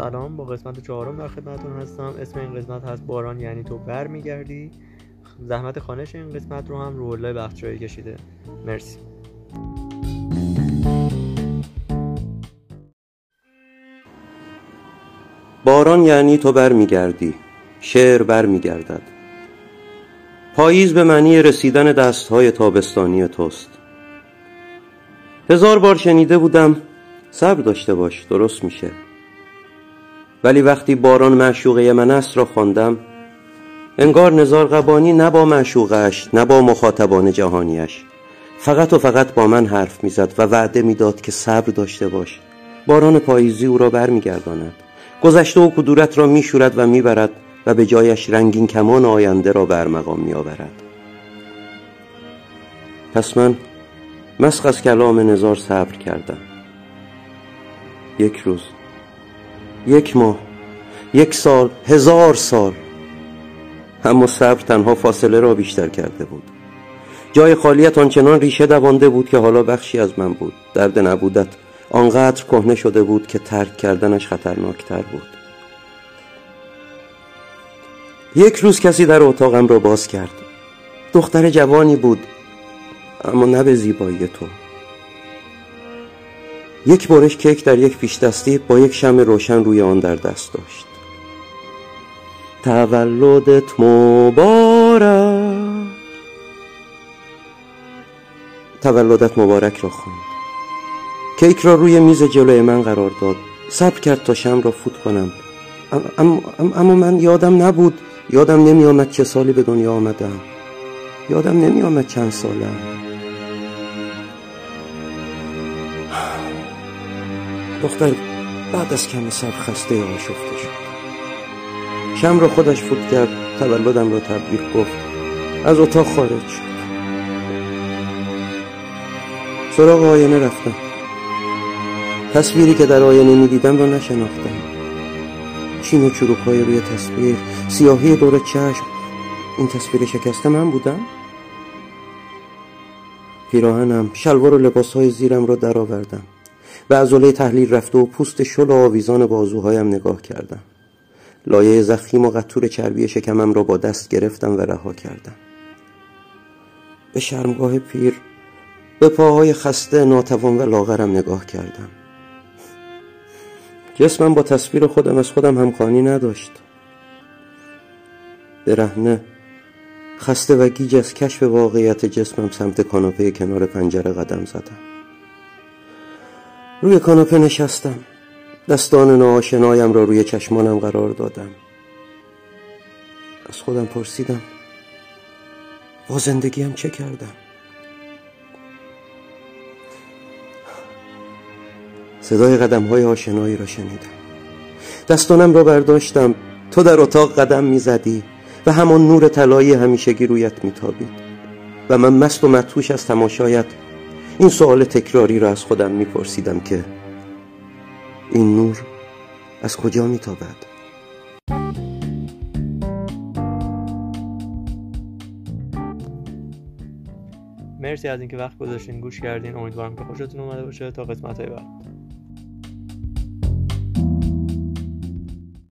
سلام با قسمت چهارم در خدمتتون هستم. اسم این قسمت هست باران یعنی تو بر میگردی زحمت خانش این قسمت رو هم روله بخشایی کشیده. مرسی. باران یعنی تو بر میگردی شعر بر میگردد پاییز به معنی رسیدن دستهای تابستانی توست. هزار بار شنیده بودم صبر داشته باش درست میشه. ولی وقتی باران معشوقه من است را خواندم انگار نزار قبانی نه با معشوقش نه با مخاطبان جهانیش. فقط و فقط با من حرف می‌زد و وعده می‌داد که صبر داشته باش. باران پاییزی او را برمیگرداند. گذشته و کدورت را میشورد و می‌برد و به جایش رنگین کمان آینده را بر مقام میآورد. پس من مسخ از کلام نزار صبر کردم. یک روز یک ماه یک سال هزار سال. اما صبر تنها فاصله را بیشتر کرده بود. جای خالیت آنچنان ریشه دوانده بود که حالا بخشی از من بود. درد نبودت آنقدر کهنه شده بود که ترک کردنش خطرناکتر بود. یک روز کسی در اتاقم را باز کرد. دختر جوانی بود اما نه به زیبایی تو. یک برش کیک در یک پیش دستی با یک شم روشن روی آن در دست داشت. تولدت مبارک. تولدت مبارک را خواند. کیک را روی میز جلوی من قرار داد. صبر کرد تا شم را فوت کنم. اما, اما من یادم نبود. یادم نمی آمد چه سالی به دنیا آمدم. یادم نمی آمد چند سالم. دختر بعد از کمی صبر خسته آشفته شد. شم را خودش فوت کرد تولدم را تبریک گفت. از اتاق خارج شد. سراغ آینه رفتم. تصویری که در آینه می دیدم را نشناختم. چین و چروک های روی تصویر سیاهی دور چشم. این تصویر شکسته من بودم؟ پیراهنم شلوار و لباس های زیرم را درآوردم. به عضله تحلیل رفته و پوست شل و آویزان بازوهایم نگاه کردم. لایه زخیم و قطور چربی شکمم را با دست گرفتم و رها کردم. به شرمگاه پیر به پاهای خسته ناتوان و لاغرم نگاه کردم. جسمم با تصویر خودم از خودم همخوانی نداشت. برهنه خسته و گیج از کشف واقعیت جسمم سمت کاناپه کنار پنجره قدم زدم. روی کاناپه نشستم. دستان ناآشنایم را روی چشمانم قرار دادم. از خودم پرسیدم با زندگیم چه کردم؟ صدای قدم های آشنایی را شنیدم. دستانم را برداشتم. تو در اتاق قدم می‌زدی و همان نور طلایی همیشگی رویت میتابید. و من مست و متوش از تماشایت این سوال تکراری را از خودم میپرسیدم که این نور از کجا میتابد؟ مرسی از اینکه وقت گذاشتین گوش کردین. امیدوارم که خوشتون اومده باشه. تا قسمت های بعد.